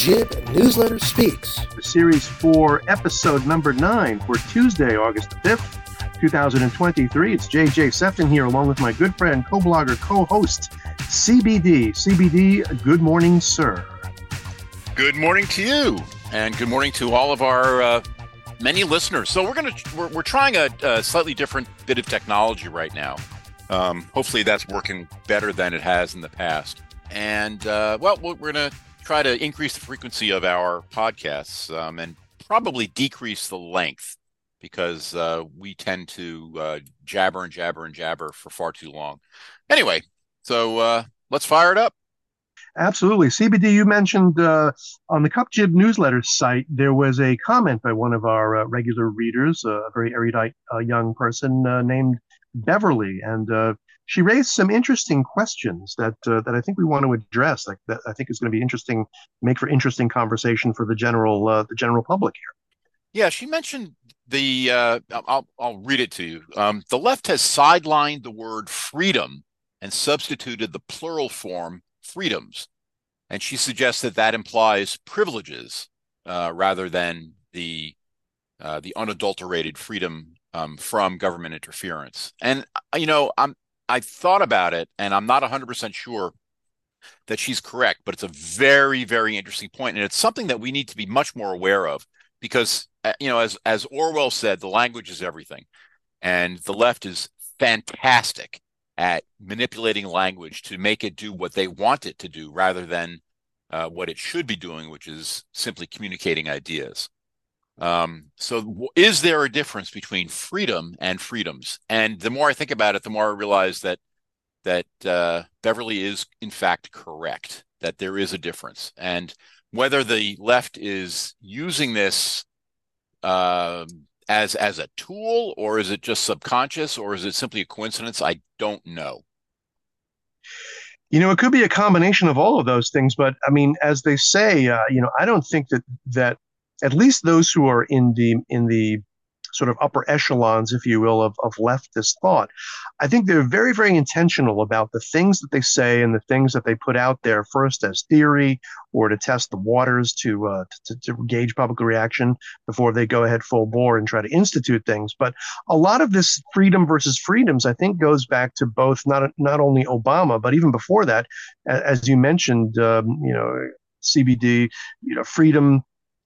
Cut Jib Newsletter Speaks. Series 4, episode number 9 for Tuesday, August 5th, 2023. It's JJ Sefton here along with my good friend, co-blogger, co-host, CBD. CBD, good morning, sir. Good morning to you, and good morning to all of our uh, many listeners. So we're gonna we're, we're trying a, a, slightly different bit of technology right now. Um, hopefully, that's working better than it has in the past. And uh, well, we're gonna try to increase the frequency of our podcasts um, and probably decrease the length because uh, we tend to uh, jabber and jabber and jabber for far too long. Anyway, so uh, let's fire it up. Absolutely. CBD, you mentioned uh, on the Cut Jib newsletter site, there was a comment by one of our uh, regular readers, uh, a very erudite young person named Beverly. And uh, she raised some interesting questions that that I think we want to address. Like that, I think is going to be interesting, make for interesting conversation for the general the general public here. Yeah, she mentioned the. I'll I'll read it to you. Um, the left has sidelined the word freedom and substituted the plural form freedoms. And she suggests that that implies privileges uh, rather than the uh, the unadulterated freedom um, from government interference. And uh, you know, I'm I thought about it, and I'm not 100 percent sure that she's correct, but it's a very very interesting point, and it's something that we need to be much more aware of because uh, you know, as as Orwell said, the language is everything, and the left is fantastic at manipulating language to make it do what they want it to do rather than uh, what it should be doing, which is simply communicating ideas. Um, so, is there a difference between freedom and freedoms? And the more I think about it, the more I realize that that uh, Beverly is in fact correct. That there is a difference, and whether the left is using this um, as as a tool or is it just subconscious or is it simply a coincidence i don't know you know it could be a combination of all of those things but i mean as they say uh, you know i don't think that that at least those who are in the in the sort of upper echelons, if you will, of, of leftist thought. I think they're very, very intentional about the things that they say and the things that they put out there first as theory or to test the waters to, uh, to, to gauge public reaction before they go ahead full bore and try to institute things. But a lot of this freedom versus freedoms, I think, goes back to both not not only Obama, but even before that, as you mentioned, um, you know, CBD, you know, freedom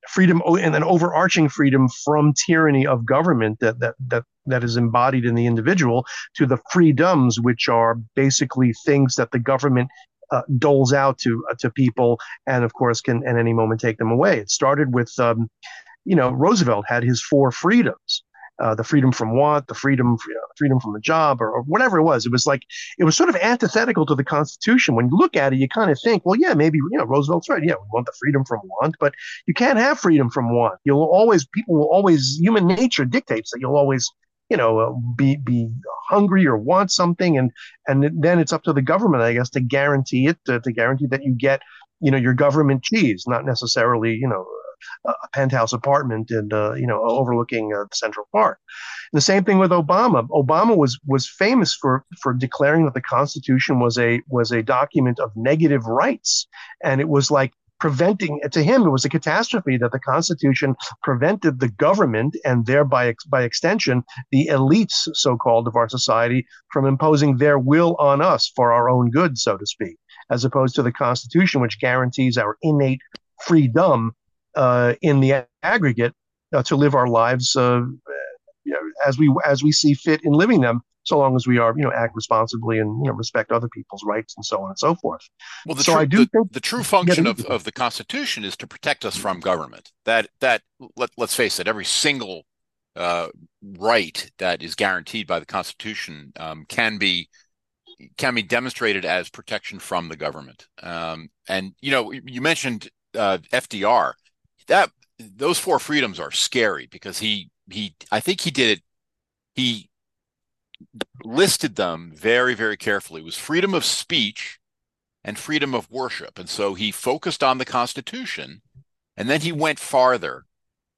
freedom and then overarching freedom from tyranny of government that that that that is embodied in the individual to the freedoms which are basically things that the government uh, doles out to uh, to people and of course can at any moment take them away. It started with um, you know Roosevelt had his four freedoms uh, the freedom from want, the freedom you know, freedom from a job, or, or, whatever it was. It was like it was sort of antithetical to the Constitution. When you look at it, you kind of think, well, yeah, maybe you know Roosevelt's right. Yeah, we want the freedom from want, but you can't have freedom from want. You'll always people will always human nature dictates that you'll always you know uh, be be hungry or want something, and and then it's up to the government, I guess, to guarantee it to, to guarantee that you get you know your government cheese, not necessarily you know a penthouse apartment and uh, you know overlooking uh, Central Park. And the same thing with Obama. Obama was was famous for for declaring that the Constitution was a was a document of negative rights, and it was like preventing to him it was a catastrophe that the constitution prevented the government and thereby by extension the elites so-called of our society from imposing their will on us for our own good so to speak as opposed to the constitution which guarantees our innate freedom uh, in the aggregate uh, to live our lives uh, you know, as we as we see fit in living them so long as we are, you know, act responsibly and you know respect other people's rights and so on and so forth. Well, the so tr- I do the, think the true function of, of the Constitution is to protect us from government. That that let let's face it, every single uh, right that is guaranteed by the Constitution um, can be can be demonstrated as protection from the government. Um, and you know, you mentioned uh, FDR that those four freedoms are scary because he he I think he did it he listed them very very carefully. It was freedom of speech and freedom of worship. And so he focused on the constitution and then he went farther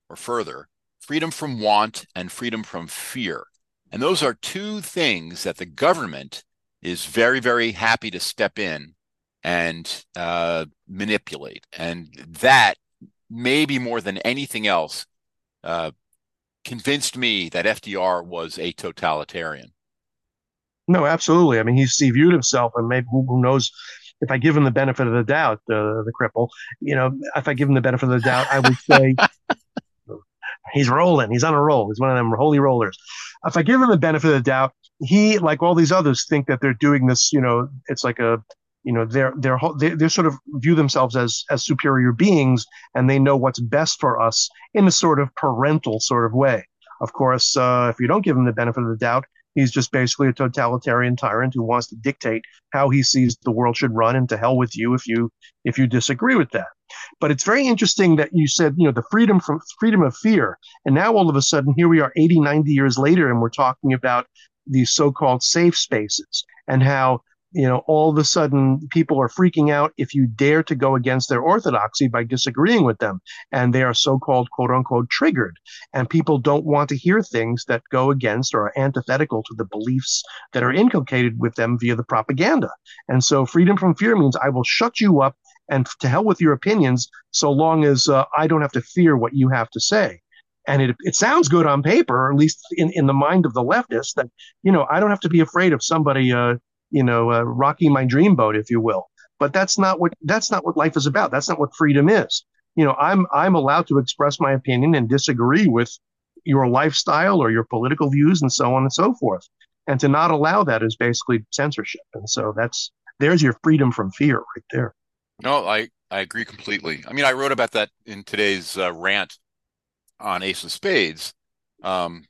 or further freedom from want and freedom from fear. And those are two things that the government is very very happy to step in and uh, manipulate. And that, maybe more than anything else, uh, convinced me that FDR was a totalitarian. No, absolutely. I mean, he's, he viewed himself, and maybe who, who knows if I give him the benefit of the doubt, uh, the cripple, you know, if I give him the benefit of the doubt, I would say he's rolling. He's on a roll. He's one of them holy rollers. If I give him the benefit of the doubt, he, like all these others, think that they're doing this. You know, it's like a, you know, they're they're they they sort of view themselves as as superior beings, and they know what's best for us in a sort of parental sort of way. Of course, uh, if you don't give him the benefit of the doubt, he's just basically a totalitarian tyrant who wants to dictate how he sees the world should run, and to hell with you if you if you disagree with that. But it's very interesting that you said, you know, the freedom from freedom of fear. And now all of a sudden, here we are 80, 90 years later, and we're talking about these so-called safe spaces and how you know all of a sudden people are freaking out if you dare to go against their orthodoxy by disagreeing with them. And they are so-called quote unquote triggered. And people don't want to hear things that go against or are antithetical to the beliefs that are inculcated with them via the propaganda. And so freedom from fear means i will shut you up and to hell with your opinions so long as uh, I don't have to fear what you have to say. And it, it sounds good on paper, or at least in, in the mind of the leftist, that, you know, I don't have to be afraid of somebody, uh, you know, uh, rocking my dreamboat, if you will. But that's not what that's not what life is about. That's not what freedom is. You know, I'm I'm allowed to express my opinion and disagree with your lifestyle or your political views and so on and so forth. And to not allow that is basically censorship. And so that's there's your freedom from fear right there. No, I, I agree completely. I mean, I wrote about that in today's uh, rant on Ace of Spades. Um,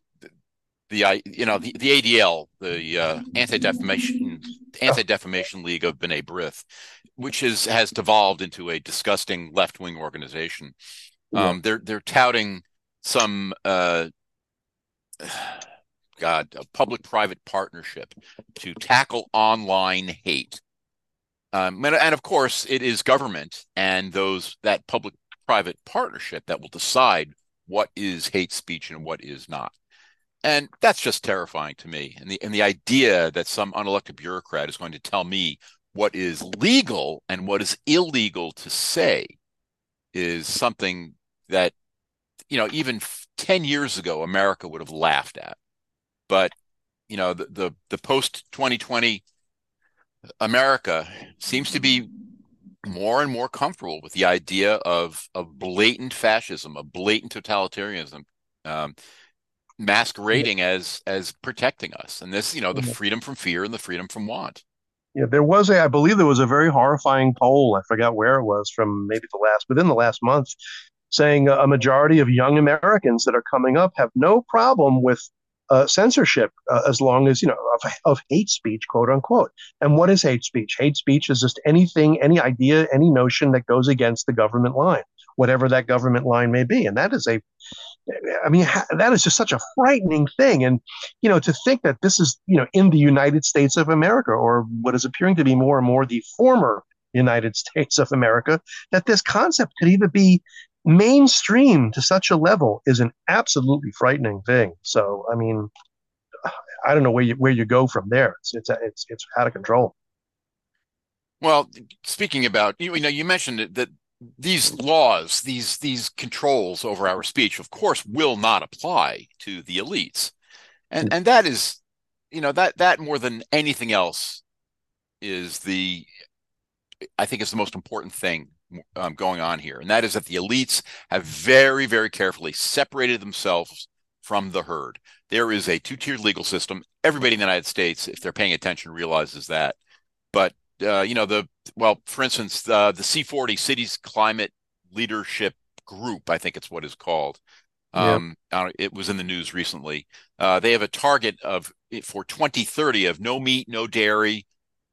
the, you know the, the ADL, the uh, Anti Defamation Anti Defamation League of B'nai B'rith, which is has devolved into a disgusting left wing organization. Um, they're they're touting some uh, God a public private partnership to tackle online hate um, and, and, of course, it is government and those that public-private partnership that will decide what is hate speech and what is not. And that's just terrifying to me. And the and the idea that some unelected bureaucrat is going to tell me what is legal and what is illegal to say is something that you know even 10 years ago America would have laughed at. But you know the the, the post 2020 America seems to be more and more comfortable with the idea of of blatant fascism, of blatant totalitarianism, um, masquerading yeah. as as protecting us, and this, you know, the freedom from fear and the freedom from want. Yeah, there was a, I believe there was a very horrifying poll. I forgot where it was from, maybe the last within the last month, saying a majority of young Americans that are coming up have no problem with uh, censorship uh, as long as you know of, of hate speech quote unquote and what is hate speech hate speech is just anything any idea any notion that goes against the government line whatever that government line may be and that is a i mean that is just such a frightening thing and you know to think that this is you know in the united states of america or what is appearing to be more and more the former united states of america that this concept could even be mainstream to such a level is an absolutely frightening thing. So, I mean, I don't know where you where you go from there. It's it's it's it's out of control. Well, speaking about you, know, you mentioned that these laws, these these controls over our speech, of course, will not apply to the elites, and and that is, you know, that that more than anything else is the, I think, is the most important thing um, going on here, and that is that the elites have very, very carefully separated themselves from the herd. There is a two-tiered legal system. Everybody in the United States, if they're paying attention, realizes that. But uh, you know, the well, for instance, uh, the C40 Cities Climate Leadership Group, I think it's what it's called. Um, yeah. It was in the news recently. Uh, they have a target of for 2030 of no meat, no dairy,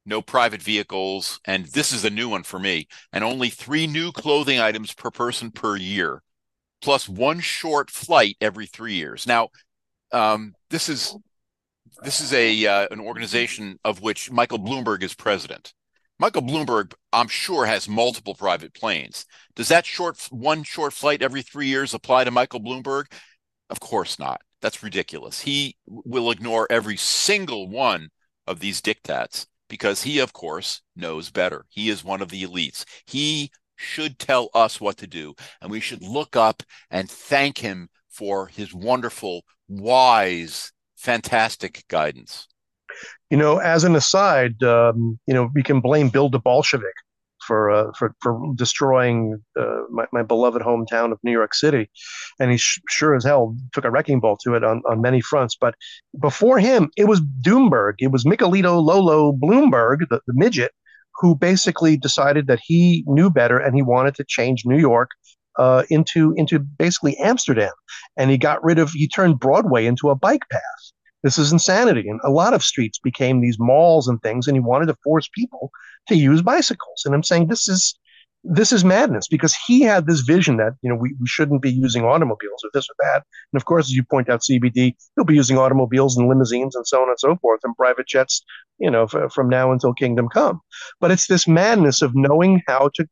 no private vehicles, and this is a new one for me, and only three new clothing items per person per year, plus one short flight every three years. Now, um, this is this is a uh, an organization of which Michael Bloomberg is president. Michael Bloomberg, I'm sure, has multiple private planes. Does that short one short flight every three years apply to Michael Bloomberg? Of course not. That's ridiculous. He will ignore every single one of these diktats because he, of course, knows better. He is one of the elites. He should tell us what to do, and we should look up and thank him for his wonderful, wise, fantastic guidance. You know, as an aside, um, you know, we can blame Bill the Bolshevik for uh, for for destroying uh, my, my beloved hometown of New York City, and he sh- sure as hell took a wrecking ball to it on, on many fronts. But before him, it was Doomberg, it was Michelito Lolo Bloomberg, the, the midget, who basically decided that he knew better and he wanted to change New York uh, into into basically Amsterdam, and he got rid of he turned Broadway into a bike path. This is insanity. And a lot of streets became these malls and things, and he wanted to force people to use bicycles. And I'm saying this is this is madness because he had this vision that you know we, we shouldn't be using automobiles or this or that. And of course, as you point out, CBD, he'll be using automobiles and limousines and so on and so forth and private jets, you know, f- from now until kingdom come. But it's this madness of knowing how to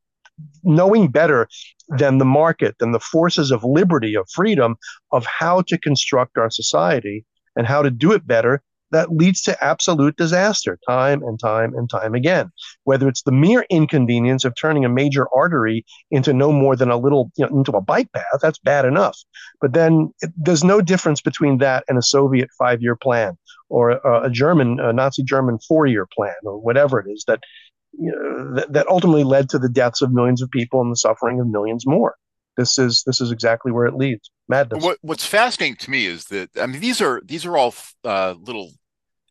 knowing better than the market, than the forces of liberty, of freedom, of how to construct our society and how to do it better that leads to absolute disaster time and time and time again. Whether it's the mere inconvenience of turning a major artery into no more than a little, you know, into a bike path, that's bad enough. But then it, there's no difference between that and a Soviet five year plan or a, German, a Nazi German four year plan or whatever it is that, you know, that, that ultimately led to the deaths of millions of people and the suffering of millions more this is this is exactly where it leads. Madness. What, what's fascinating to me is that i mean these are these are all uh, little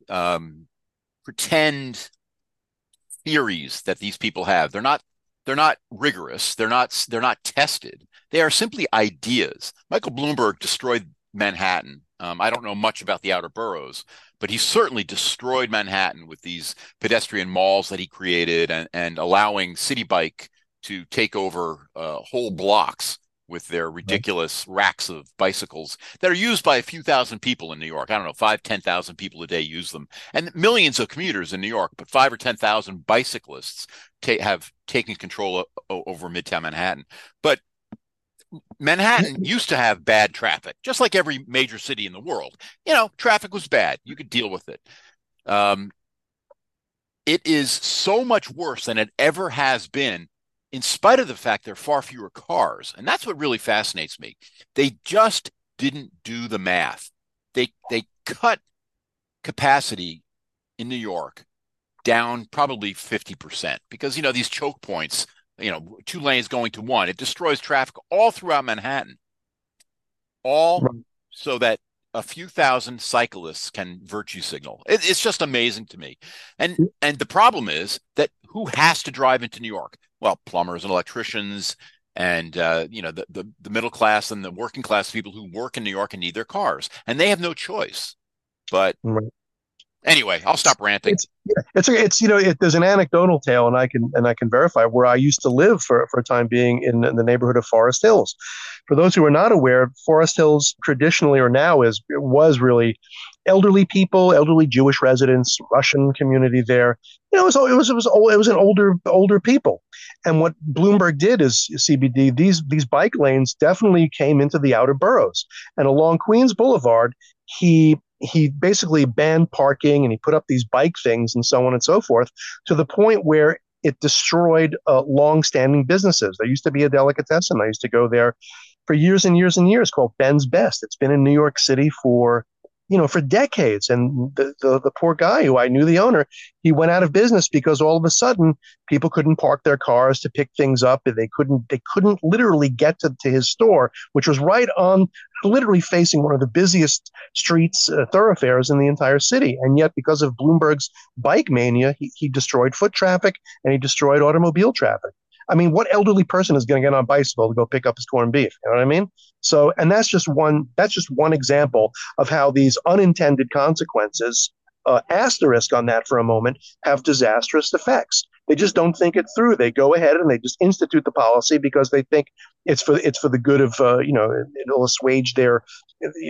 um, pretend theories that these people have. They're not they're not rigorous. They're not they're not tested. They are simply ideas. Michael bloomberg destroyed manhattan. Um, i don't know much about the outer boroughs but he certainly destroyed manhattan with these pedestrian malls that he created and, and allowing Citi Bike to take over uh, whole blocks with their ridiculous racks of bicycles that are used by a few thousand people in New York. I don't know, five, 10,000 people a day use them, and millions of commuters in New York, but five or 10,000 bicyclists ta- have taken control o- over Midtown Manhattan. But Manhattan used to have bad traffic, just like every major city in the world. You know, traffic was bad. You could deal with it. Um, it is so much worse than it ever has been in spite of the fact there are far fewer cars. And that's what really fascinates me. They just didn't do the math. They they cut capacity in New York down probably 50% because you know these choke points, you know, two lanes going to one, it destroys traffic all throughout Manhattan. All right. so that a few thousand cyclists can virtue signal. It, it's just amazing to me. And and the problem is that who has to drive into New York? Well, plumbers and electricians and uh, you know the, the, the middle class and the working class people who work in New York and need their cars, and they have no choice. But right. anyway, I'll stop ranting. It's yeah, it's, it's you know it, there's an anecdotal tale, and I can and I can verify where I used to live for for a time being in, in the neighborhood of Forest Hills. For those who are not aware, Forest Hills traditionally or now is was really elderly people, elderly Jewish residents, Russian community there. You know, it was it was it was it was an older older people. And what Bloomberg did is CBD these these bike lanes definitely came into the outer boroughs and along Queens Boulevard. He he basically banned parking and he put up these bike things and so on and so forth to the point where it destroyed uh, long-standing businesses. There used to be a delicatessen. I used to go there for years and years and years called Ben's Best. It's been in New York City for you know, for decades. And the, the, the poor guy who I knew the owner, he went out of business because all of a sudden people couldn't park their cars to pick things up. They couldn't, they couldn't literally get to, to his store, which was right on, literally facing one of the busiest streets, uh, thoroughfares in the entire city. And yet, because of Bloomberg's bike mania, he, he destroyed foot traffic and he destroyed automobile traffic. I mean, what elderly person is going to get on a bicycle to go pick up his corned beef? You know what I mean? So, and that's just one that's just one example of how these unintended consequences, uh, asterisk on that for a moment, have disastrous effects. They just don't think it through. They go ahead and they just institute the policy because they think it's for it's for the good of uh, you know it'll assuage their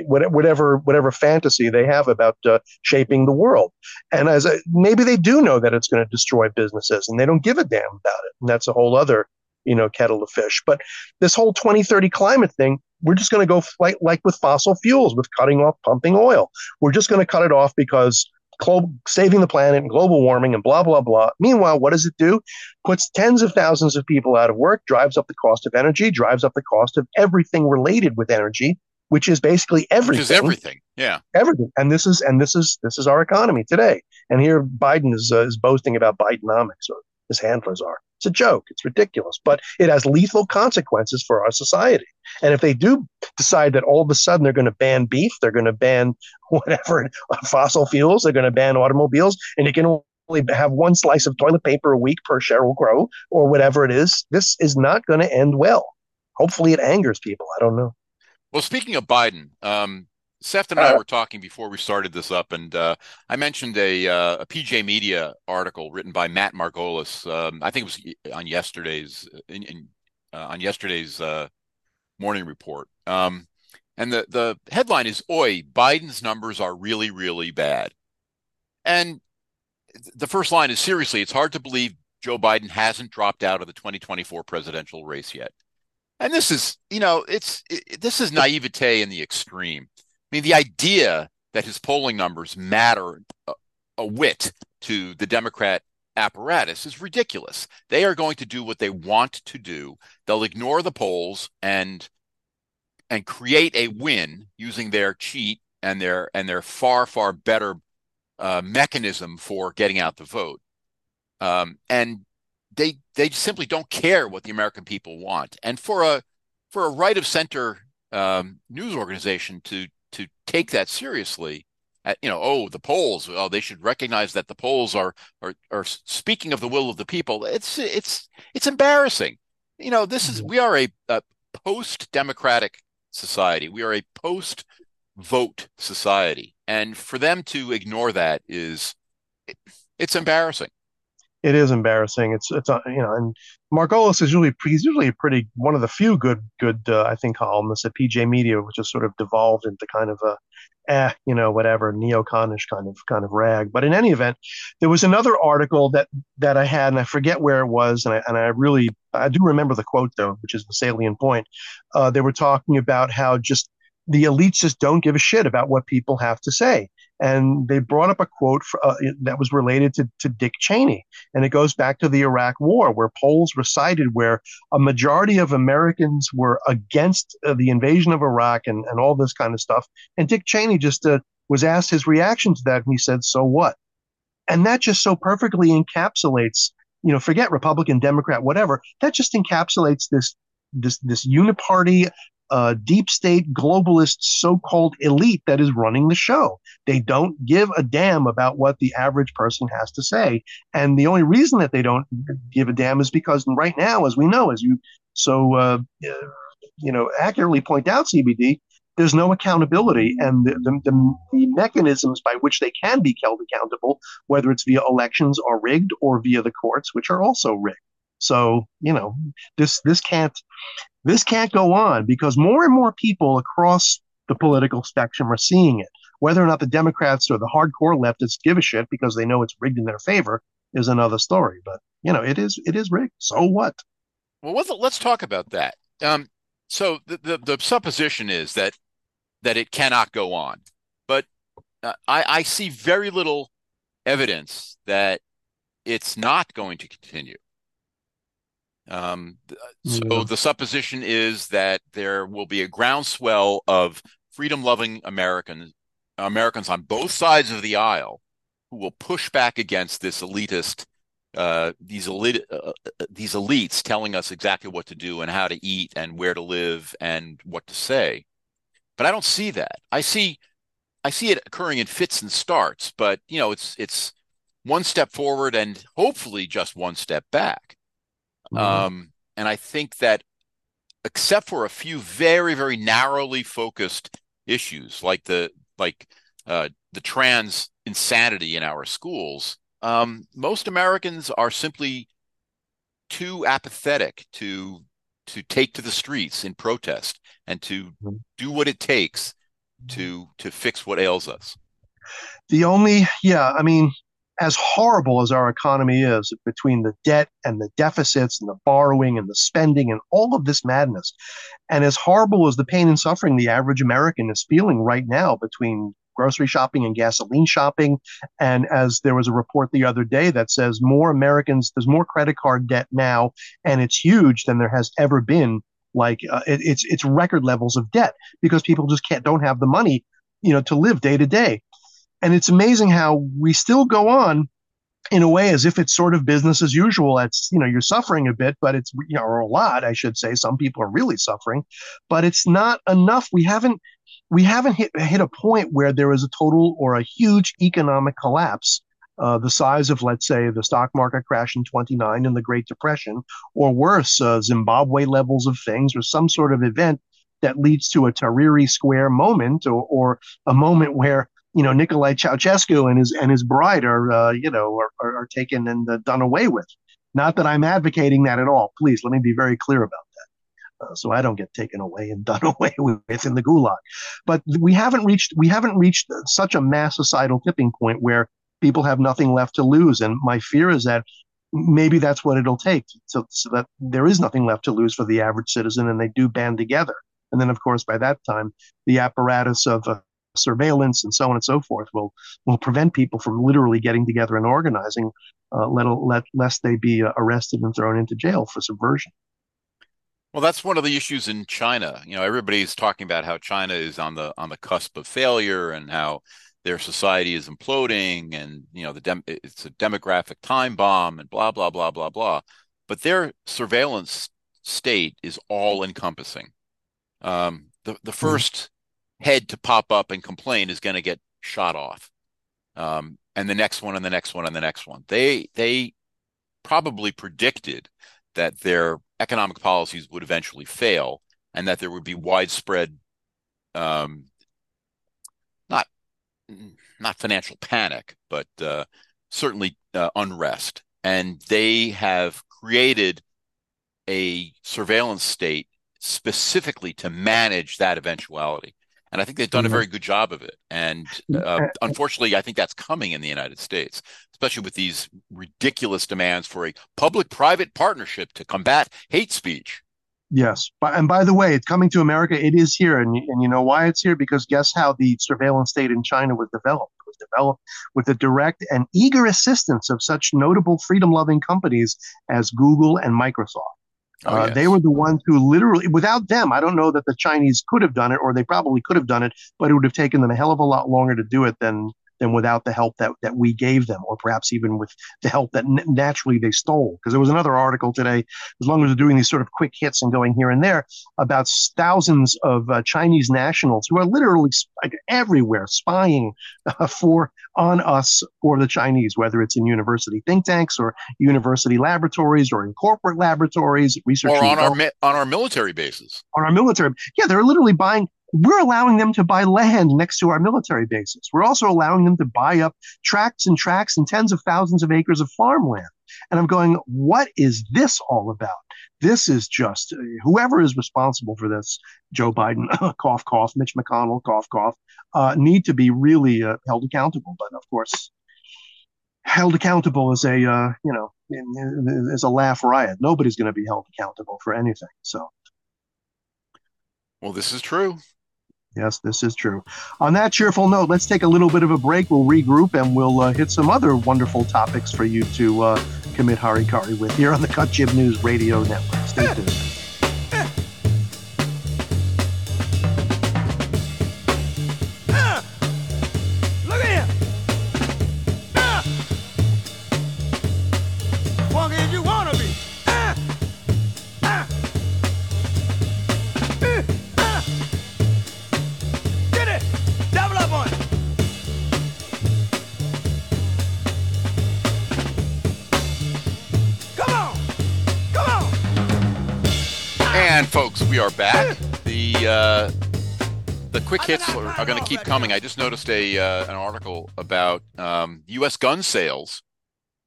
whatever whatever fantasy they have about uh, shaping the world. And as a, maybe they do know that it's going to destroy businesses, and they don't give a damn about it. And that's a whole other you know kettle of fish. But this whole 2030 climate thing, we're just going to go like, like with fossil fuels, with cutting off pumping oil. We're just going to cut it off because saving the planet and global warming and blah blah blah. Meanwhile, what does it do? Puts tens of thousands of people out of work, drives up the cost of energy, drives up the cost of everything related with energy, which is basically everything. Which is everything. Yeah. Everything. And this is and this is this is our economy today. And here Biden is uh, is boasting about Bidenomics or his handlers are. It's a joke. It's ridiculous, but it has lethal consequences for our society. And if they do decide that all of a sudden they're going to ban beef, they're going to ban whatever fossil fuels, they're going to ban automobiles, and you can only have one slice of toilet paper a week per Sheryl Crow or whatever it is, this is not going to end well. Hopefully, it angers people. I don't know. Well, speaking of Biden, um, Seth and I uh, were talking before we started this up, and uh, I mentioned a, uh, a PJ Media article written by Matt Margolis. Um, I think it was on yesterday's in, in, uh, on yesterday's uh, morning report. Um, and the the headline is "Oi, Biden's numbers are really really bad." And the first line is seriously, it's hard to believe Joe Biden hasn't dropped out of the 2024 presidential race yet. And this is, you know, it's it, this is naivete in the extreme. I mean, the idea that his polling numbers matter a, a whit to the Democrat apparatus is ridiculous. They are going to do what they want to do. They'll ignore the polls and and create a win using their cheat and their and their far far better uh, mechanism for getting out the vote. Um, and they they simply don't care what the American people want. And for a for a right of center um, news organization to to take that seriously at, you know oh the polls oh they should recognize that the polls are are are speaking of the will of the people. It's it's it's embarrassing. You know this is mm-hmm. we are a, a post democratic society. We are a post vote society. And for them to ignore that is it's embarrassing. It is embarrassing. It's it's uh, you know, and Margolis is usually he's usually a pretty one of the few good good uh, I think columnists at PJ Media, which has sort of devolved into kind of a eh you know whatever neoconish kind of kind of rag. But in any event, there was another article that that I had, and I forget where it was, and I and I really I do remember the quote though, which is the salient point. Uh, they were talking about how just the elites just don't give a shit about what people have to say and they brought up a quote for, uh, that was related to, to Dick Cheney. And it goes back to the Iraq War, where polls recited where a majority of Americans were against uh, the invasion of Iraq and, and all this kind of stuff. And Dick Cheney just uh, was asked his reaction to that, and he said, So what? And that just so perfectly encapsulates, you know, forget Republican, Democrat, whatever. That just encapsulates this this this uniparty uh, deep state globalist so-called elite that is running the show. They don't give a damn about what the average person has to say, and the only reason that they don't give a damn is because right now, as we know, as you so uh, you know accurately point out, CBD, there's no accountability, and the, the, the, the mechanisms by which they can be held accountable, whether it's via elections are rigged or via the courts, which are also rigged. So you know this this can't this can't go on because more and more people across the political spectrum are seeing it. Whether or not the Democrats or the hardcore leftists give a shit because they know it's rigged in their favor is another story. But you know, it is it is rigged. So what? Well, let's talk about that. Um, so the, the, the supposition is that that it cannot go on, but uh, I, I see very little evidence that it's not going to continue. Um, so yeah. the supposition is that there will be a groundswell of freedom-loving Americans, Americans on both sides of the aisle, who will push back against this elitist, uh, these elite, uh, uh, these elites telling us exactly what to do and how to eat and where to live and what to say. But I don't see that. I see, I see it occurring in fits and starts. But you know, it's it's one step forward and hopefully just one step back. Mm-hmm. Um, and I think that, except for a few very, very narrowly focused issues like the like uh, the trans insanity in our schools, um, most Americans are simply too apathetic to to take to the streets in protest and to mm-hmm. do what it takes to to fix what ails us. The only, yeah, I mean, as horrible as our economy is between the debt and the deficits and the borrowing and the spending and all of this madness, and as horrible as the pain and suffering the average American is feeling right now between grocery shopping and gasoline shopping. And as there was a report the other day that says more Americans, there's more credit card debt now, and it's huge than there has ever been. Like uh, it, it's it's record levels of debt because people just can't don't have the money, you know, to live day to day. And it's amazing how we still go on in a way as if it's sort of business as usual. It's, you know, you're suffering a bit, but it's, you know, or a lot, I should say. Some people are really suffering, but it's not enough. We haven't, we haven't hit, hit a point where there is a total or a huge economic collapse. Uh, the size of, let's say, the stock market crash in 29 and the Great Depression, or worse, uh, Zimbabwe levels of things, or some sort of event that leads to a Tahrir Square moment, or, or a moment where you know, Nicolae Ceausescu and his and his bride are, uh, you know, are, are, are taken and uh, done away with. Not that I'm advocating that at all. Please let me be very clear about that, uh, so I don't get taken away and done away with in the gulag. But we haven't reached we haven't reached such a mass societal tipping point where people have nothing left to lose. And my fear is that maybe that's what it'll take, so, so that there is nothing left to lose for the average citizen, and they do band together. And then, of course, by that time, the apparatus of uh, surveillance and so on and so forth will will prevent people from literally getting together and organizing, uh, let, let lest they be uh, arrested and thrown into jail for subversion. Well, that's one of the issues in China. You know, everybody's talking about how China is on the on the cusp of failure and how their society is imploding, and you know, the dem- it's a demographic time bomb and blah blah blah blah blah. But their surveillance state is all encompassing. Um, the the 1st head to pop up and complain is going to get shot off. Um, and the next one and the next one and the next one. They they probably predicted that their economic policies would eventually fail and that there would be widespread um, not not financial panic, but uh, certainly uh, unrest. And they have created a surveillance state specifically to manage that eventuality. And I think they've done mm-hmm. a very good job of it. And uh, unfortunately, I think that's coming in the United States, especially with these ridiculous demands for a public private partnership to combat hate speech. Yes. And by the way, it's coming to America. It is here. And, and you know why it's here? Because guess how the surveillance state in China was developed? It was developed with the direct and eager assistance of such notable freedom loving companies as Google and Microsoft. Oh, uh, yes. They were the ones who literally, without them, I don't know that the Chinese could have done it, or they probably could have done it, but it would have taken them a hell of a lot longer to do it than than without the help that, that we gave them, or perhaps even with the help that n- naturally they stole. Because there was another article today, as long as we're doing these sort of quick hits and going here and there, about thousands of uh, Chinese nationals who are literally like everywhere spying uh, for on us for the Chinese, whether it's in university think tanks or university laboratories or in corporate laboratories, research or on our mi- on our military bases. On our military, yeah, they're literally buying we're allowing them to buy land next to our military bases. We're also allowing them to buy up tracts and tracts and tens of thousands of acres of farmland. And I'm going, what is this all about? This is just whoever is responsible for this, Joe Biden, cough, cough, Mitch McConnell, cough, cough, uh, need to be really uh, held accountable. But of course, held accountable is a, uh, you know, is a laugh riot. Nobody's going to be held accountable for anything. So. Well, this is true. Yes, this is true. On that cheerful note, let's take a little bit of a break. We'll regroup and we'll uh, hit some other wonderful topics for you to uh, commit harikari with here on the Cut Jib News Radio Network. Stay tuned. Quick hits are, going to keep coming. I just noticed a uh, an article about um, U.S. gun sales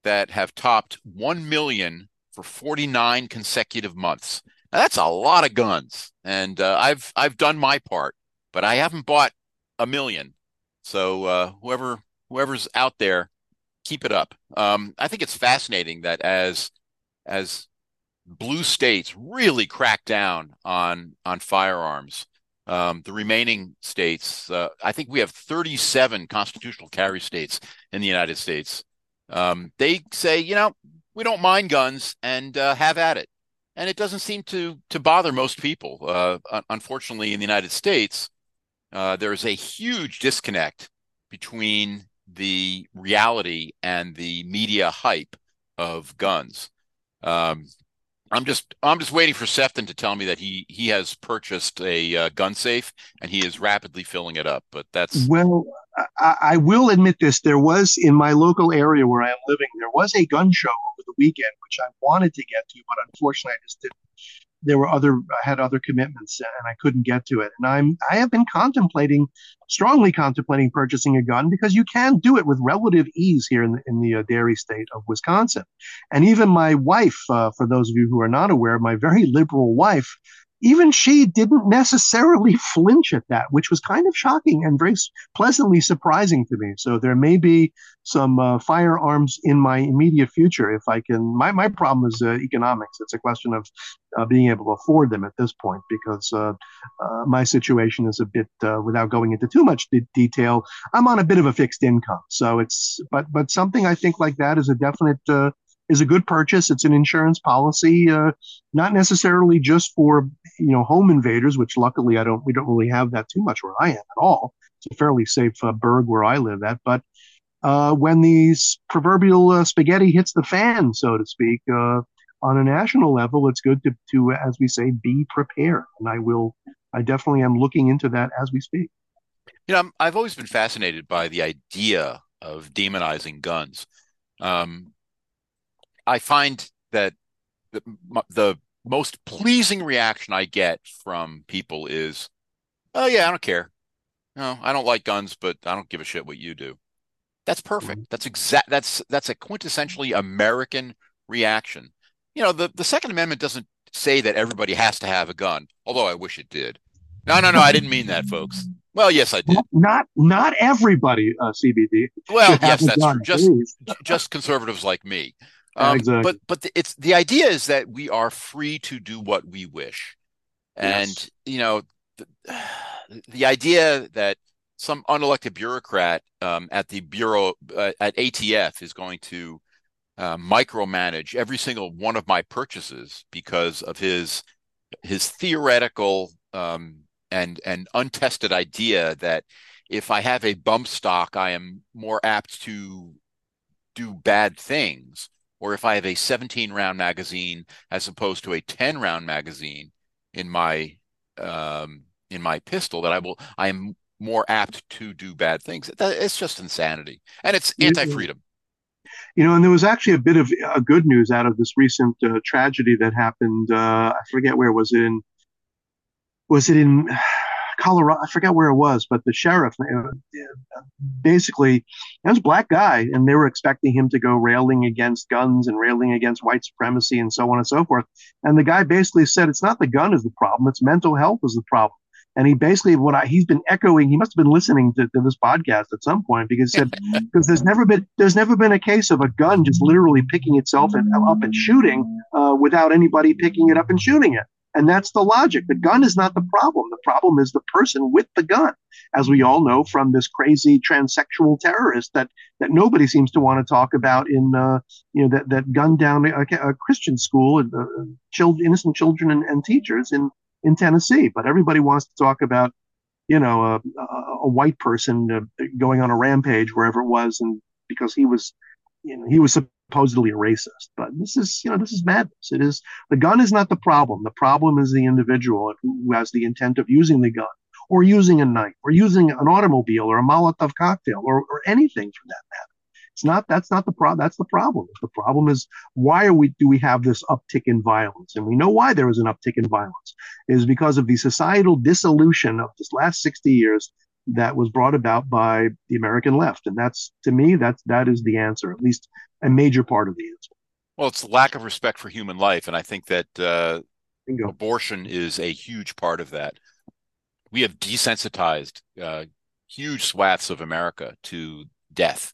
that have topped one million for 49 consecutive months. Now, that's a lot of guns, and uh, I've I've done my part, but I haven't bought a million. So uh, whoever whoever's out there, keep it up. Um, I think it's fascinating that as as blue states really crack down on on firearms. Um, the remaining states, uh, I think we have 37 constitutional carry states in the United States. Um, they say, you know, we don't mind guns and uh, have at it, and it doesn't seem to to bother most people. Uh, unfortunately, in the United States, uh, there is a huge disconnect between the reality and the media hype of guns. Um, I'm just I'm just waiting for Sefton to tell me that he he has purchased a uh, gun safe and he is rapidly filling it up. But that's well, I, I, will admit this: there was in my local area where I am living, there was a gun show over the weekend, which I wanted to get to, but unfortunately, I just didn't there were other I had other commitments and I couldn't get to it. And I'm I have been contemplating, strongly contemplating purchasing a gun because you can do it with relative ease here in the in the uh, dairy state of Wisconsin. And even my wife, uh, for those of you who are not aware, my very liberal wife even she didn't necessarily flinch at that, which was kind of shocking and very pleasantly surprising to me. So there may be some uh, firearms in my immediate future if I can. My, my problem is uh, economics. It's a question of uh, being able to afford them at this point because uh, uh, my situation is a bit, uh, without going into too much de- detail, I'm on a bit of a fixed income. So it's, but, but something I think like that is a definite is a good purchase. It's an insurance policy, uh, not necessarily just for you know home invaders, which luckily I don't we don't really have that too much where I am at all. It's a fairly safe uh, burg where I live at, but uh, when the proverbial uh, spaghetti hits the fan, so to speak, uh, on a national level, it's good to to as we say be prepared, and I will. I definitely am looking into that as we speak. You know, i have always been fascinated by the idea of demonizing guns. Um, I find that the, the most pleasing reaction I get from people is, "Oh yeah, I don't care. No, I don't like guns, but I don't give a shit what you do." That's perfect. Mm-hmm. That's exact. That's that's a quintessentially American reaction. You know, the the Second Amendment doesn't say that everybody has to have a gun, although I wish it did. No, no, no, I didn't mean that, folks. Well, yes, I did. Not not everybody, uh, CBD. Well, yes, that's gun, true. Just just conservatives like me. Um, exactly. But but the, it's the idea is that we are free to do what we wish, and yes. you know the, the, idea that some unelected bureaucrat um, at the bureau uh, at ATF is going to uh, micromanage every single one of my purchases because of his his theoretical um, and and untested idea that if I have a bump stock, I am more apt to do bad things or if I have a 17 round magazine as opposed to a 10 round magazine in my um, in my pistol, that I will I am more apt to do bad things. It's just insanity, and it's anti-freedom. You know, and there was actually a bit of uh, good news out of this recent uh, tragedy that happened. Uh, I forget where was it in. Was it in? Colorado. I forget where it was, but the sheriff uh, basically, it was a black guy, and they were expecting him to go railing against guns and railing against white supremacy and so on and so forth. And the guy basically said, "It's not the gun is the problem; it's mental health is the problem." And he basically, what I, he's been echoing, he must have been listening to, to this podcast at some point because he said, because there's never been, there's never been a case of a gun just literally picking itself up and shooting uh, without anybody picking it up and shooting it. And that's the logic. The gun is not the problem. The problem is the person with the gun, as we all know from this crazy transsexual terrorist that, that nobody seems to want to talk about in, uh, you know, that, that gunned down a, a Christian school, uh, children, innocent children and, and, teachers in, in Tennessee. But everybody wants to talk about, you know, a, a white person uh, going on a rampage wherever it was. And because he was, you know, he was supposedly a racist. But this is, you know, this is madness. It is the gun is not the problem. The problem is the individual who has the intent of using the gun or using a knife or using an automobile or a Molotov cocktail or, or anything for that matter. It's not that's not the problem. That's the problem. The problem is why are we do we have this uptick in violence? And we know why there is an uptick in violence it is because of the societal dissolution of this last 60 years that was brought about by the American left. And that's to me, that's that is the answer, at least a major part of the answer. Well, it's lack of respect for human life, and I think that uh, abortion is a huge part of that. We have desensitized uh, huge swaths of America to death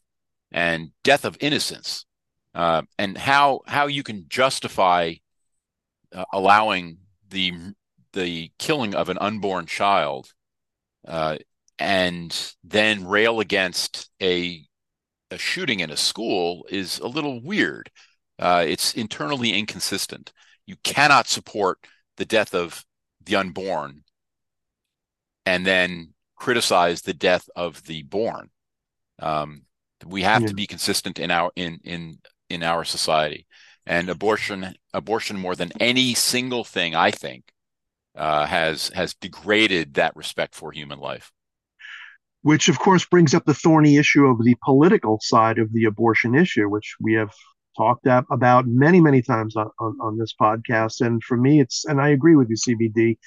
and death of innocence, uh, and how how you can justify uh, allowing the the killing of an unborn child uh, and then rail against a a shooting in a school is a little weird. Uh, it's internally inconsistent. You cannot support the death of the unborn and then criticize the death of the born. Um, we have yeah. to be consistent in our in in in our society, and abortion abortion more than any single thing I think uh, has has degraded that respect for human life. Which, of course, brings up the thorny issue of the political side of the abortion issue, which we have talked about many, many times on, on, on this podcast. And for me, it's and I agree with you, CBD.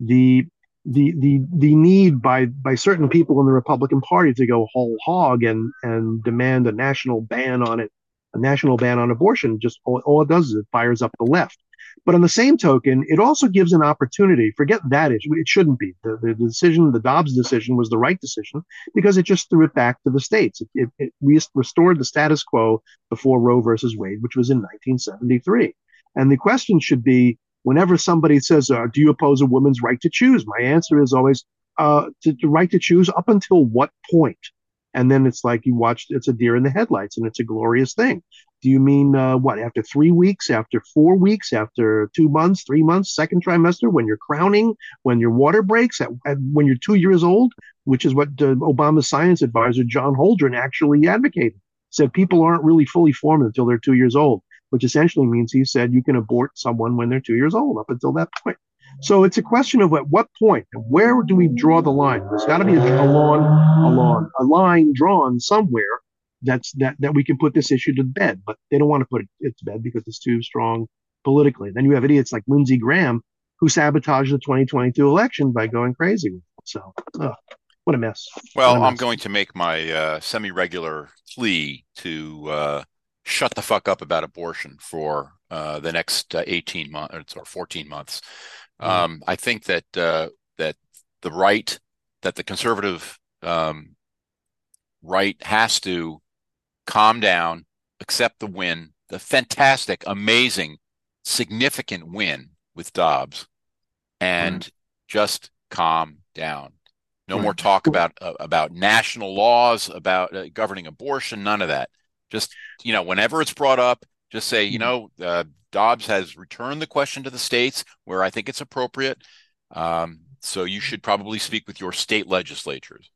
The the the the need by by certain people in the Republican Party to go whole hog and and demand a national ban on it, a national ban on abortion. Just all, all it does is it fires up the left. But on the same token, it also gives an opportunity. Forget that issue; it shouldn't be the, the decision. The Dobbs decision was the right decision because it just threw it back to the states. It, it, it restored the status quo before Roe versus Wade, which was in 1973. And the question should be whenever somebody says, uh, "Do you oppose a woman's right to choose?" My answer is always, uh, to, "The right to choose up until what point?" And then it's like you watched, it's a deer in the headlights, and it's a glorious thing. Do you mean uh, what? After three weeks, after four weeks, after two months, three months, second trimester, when you're crowning, when your water breaks, at, at, when you're two years old, which is what uh, Obama's science advisor John Holdren actually advocated. Said people aren't really fully formed until they're two years old which essentially means he said you can abort someone when they're two years old up until that point. So it's a question of at what point where do we draw the line? There's got to be a, a, a lawn, a line drawn somewhere that's that that we can put this issue to bed. But they don't want to put it to bed because it's too strong politically. Then you have idiots like Lindsey Graham who sabotaged the 2022 election by going crazy. So, ugh, what a mess. Well, a mess. I'm going to make my uh, semi-regular plea to uh, shut the fuck up about abortion for uh, the next uh, 18 months or 14 months. Mm-hmm. Um, I think that uh, that the right, that the conservative um, right has to calm down, accept the win, the fantastic, amazing, significant win with Dobbs, and mm-hmm. just calm down. No more talk about uh, about national laws about uh, governing abortion. None of that. Just you know, whenever it's brought up, just say, you mm-hmm. know, uh, Dobbs has returned the question to the states where I think it's appropriate. Um, so you should probably speak with your state legislatures.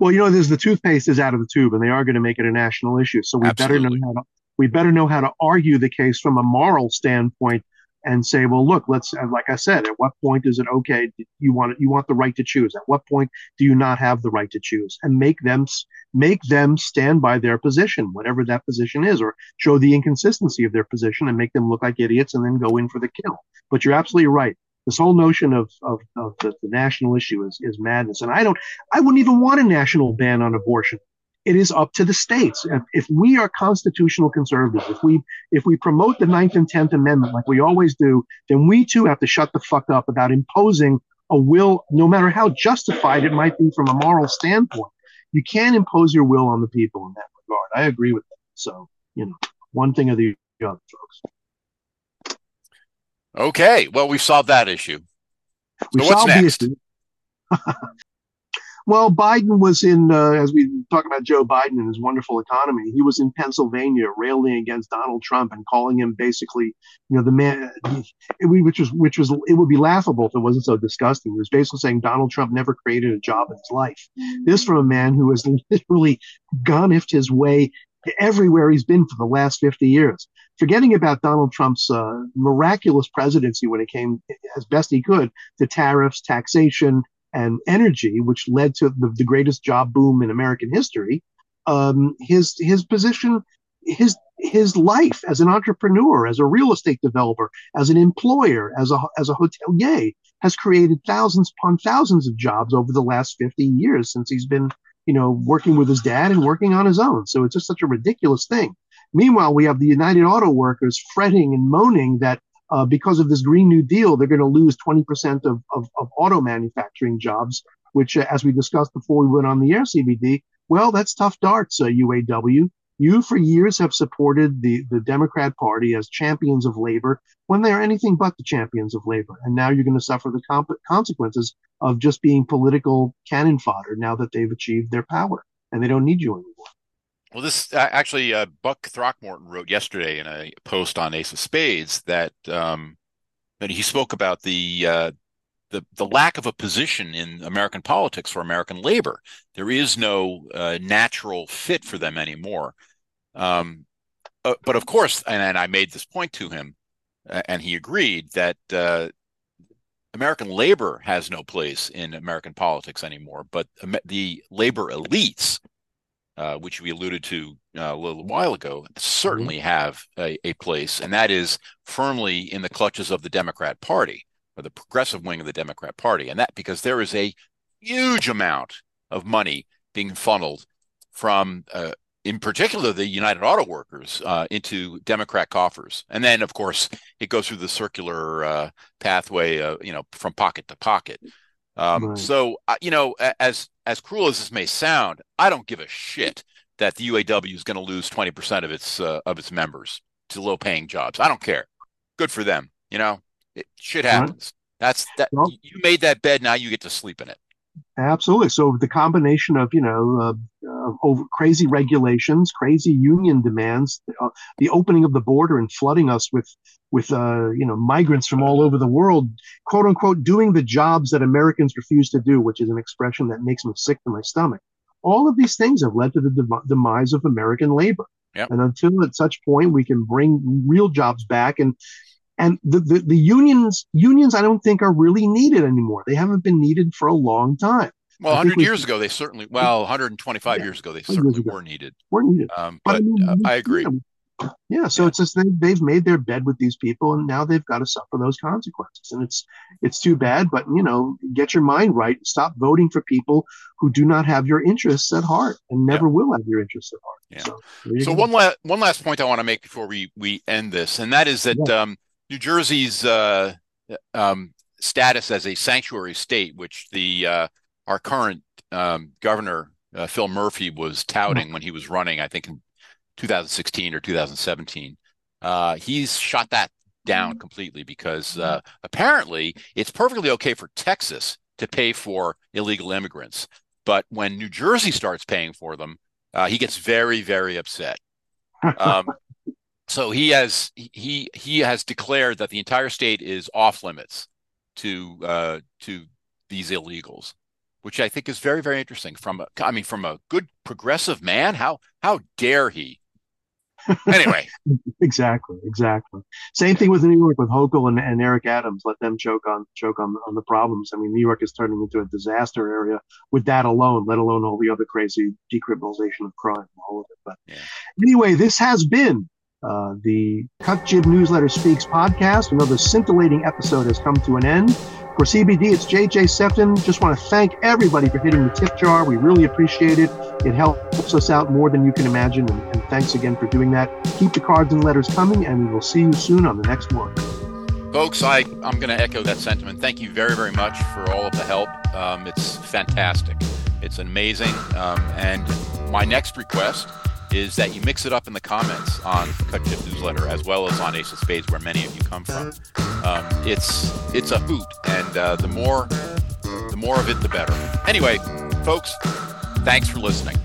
Well, you know, there's the toothpaste is out of the tube, and they are going to make it a national issue. So we Absolutely. better know how to we better know how to argue the case from a moral standpoint and say, well, look, let's, uh, like I said, at what point is it okay? You want you want the right to choose. At what point do you not have the right to choose? And make them make them stand by their position, whatever that position is, or show the inconsistency of their position and make them look like idiots and then go in for the kill. But you're absolutely right. This whole notion of, of, of the, the national issue is, is madness. And I don't, I wouldn't even want a national ban on abortion it is up to the states. If, we are constitutional conservatives, if we if we promote the Ninth and Tenth Amendment like we always do, then we too have to shut the fuck up about imposing a will, no matter how justified it might be from a moral standpoint. You can't impose your will on the people in that regard. I agree with that. So you know, one thing or the other, folks. Okay, well, we've solved that issue. So we what's next? Well, Biden was in, uh, as we talk about Joe Biden and his wonderful economy, he was in Pennsylvania railing against Donald Trump and calling him basically, you know, the man, which was, which was, it would be laughable if it wasn't so disgusting. He was basically saying Donald Trump never created a job in his life. This from a man who has literally gonifed his way everywhere he's been for the last 50 years. Forgetting about Donald Trump's uh, miraculous presidency when it came as best he could to tariffs, taxation, and energy, which led to the, the greatest job boom in American history, um, his his position, his his life as an entrepreneur, as a real estate developer, as an employer, as a as a hotelier, has created thousands upon thousands of jobs over the last 50 years since he's been, you know, working with his dad and working on his own. So it's just such a ridiculous thing. Meanwhile, we have the United Auto Workers fretting and moaning that uh, because of this Green New Deal, they're going to lose 20% of, of, of, auto manufacturing jobs, which, uh, as we discussed before we went on the air, CBD, well, that's tough darts, uh, UAW. You for years have supported the, the Democrat Party as champions of labor when they are anything but the champions of labor. And now you're going to suffer the comp- consequences of just being political cannon fodder now that they've achieved their power and they don't need you anymore. Well, this uh, actually, uh, Buck Throckmorton wrote yesterday in a post on Ace of Spades that um, that he spoke about the uh, the the lack of a position in American politics for American labor. There is no uh, natural fit for them anymore. Um, uh, but of course, and, and, I made this point to him, and he agreed that uh, American labor has no place in American politics anymore. But the labor elites uh, which we alluded to uh, a little while ago, certainly mm-hmm. have a, a, place, and that is firmly in the clutches of the Democrat Party or the progressive wing of the Democrat Party, and that because there is a huge amount of money being funneled from, uh, in particular, the United Auto Workers uh, into Democrat coffers, and then of course it goes through the circular uh, pathway, you know, from pocket to pocket. Um, right. So, you know, as as cruel as this may sound, I don't give a shit that the UAW is going to lose twenty percent of its uh, of its members to low paying jobs. I don't care. Good for them. You know, it, shit happens. That's that. Well, you made that bed. Now you get to sleep in it. Absolutely. So the combination of you know uh, uh, over crazy regulations, crazy union demands, uh, the opening of the border and flooding us with with uh, you know migrants from all over the world, quote unquote, doing the jobs that Americans refuse to do, which is an expression that makes me sick to my stomach. All of these things have led to the dem- demise of American labor. Yep. And until at such point we can bring real jobs back and and the, the, the unions unions I don't think are really needed anymore. They haven't been needed for a long time. Well, 100 years ago, they certainly, well, 125 yeah, years ago, they certainly ago. were needed. Were needed. Um, but, but I, mean, uh, I agree. Yeah, yeah so yeah. it's just they, they've made their bed with these people and now they've got to suffer those consequences and it's it's too bad but you know get your mind right stop voting for people who do not have your interests at heart and never will have your interests at heart yeah. so, so one last one last point i want to make before we we end this and that is that um, new jersey's uh, um, status as a sanctuary state which the uh, our current um, governor uh, phil murphy was touting when he was running i think in 2016 or 2017. Uh, he's shot that down completely because uh, apparently it's perfectly okay for Texas to pay for illegal immigrants, but when New Jersey starts paying for them, uh, he gets very, very upset. Um, so he has he he has declared that the entire state is off limits to uh, to these illegals, which I think is very, very interesting. From a, I mean, from a good progressive man, how how dare he Anyway, exactly, exactly. Same thing with New York with Hochul and, and Eric Adams. Let them choke on choke on on the problems. I mean, New York is turning into a disaster area with that alone, let alone all the other crazy decriminalization of crime, all of it. But yeah. anyway, this has been uh, the Cut Jib Newsletter Speaks podcast. Another scintillating episode has come to an end. For CBD, it's JJ Sefton. Just want to thank everybody for hitting the tip jar. We really appreciate it. It helps us out more than you can imagine. And, and thanks again for doing that. Keep the cards and letters coming, and we will see you soon on the next one. Folks, I, I'm going to echo that sentiment. Thank you very, very much for all of the help. Um, it's fantastic. It's amazing. Um, and my next request is that you mix it up in the comments on Cut Jib Newsletter as well as on Ace of Spades, where many of you come from. Um, it's it's a hoot, and uh, the more the more of it, the better. Anyway, folks, thanks for listening.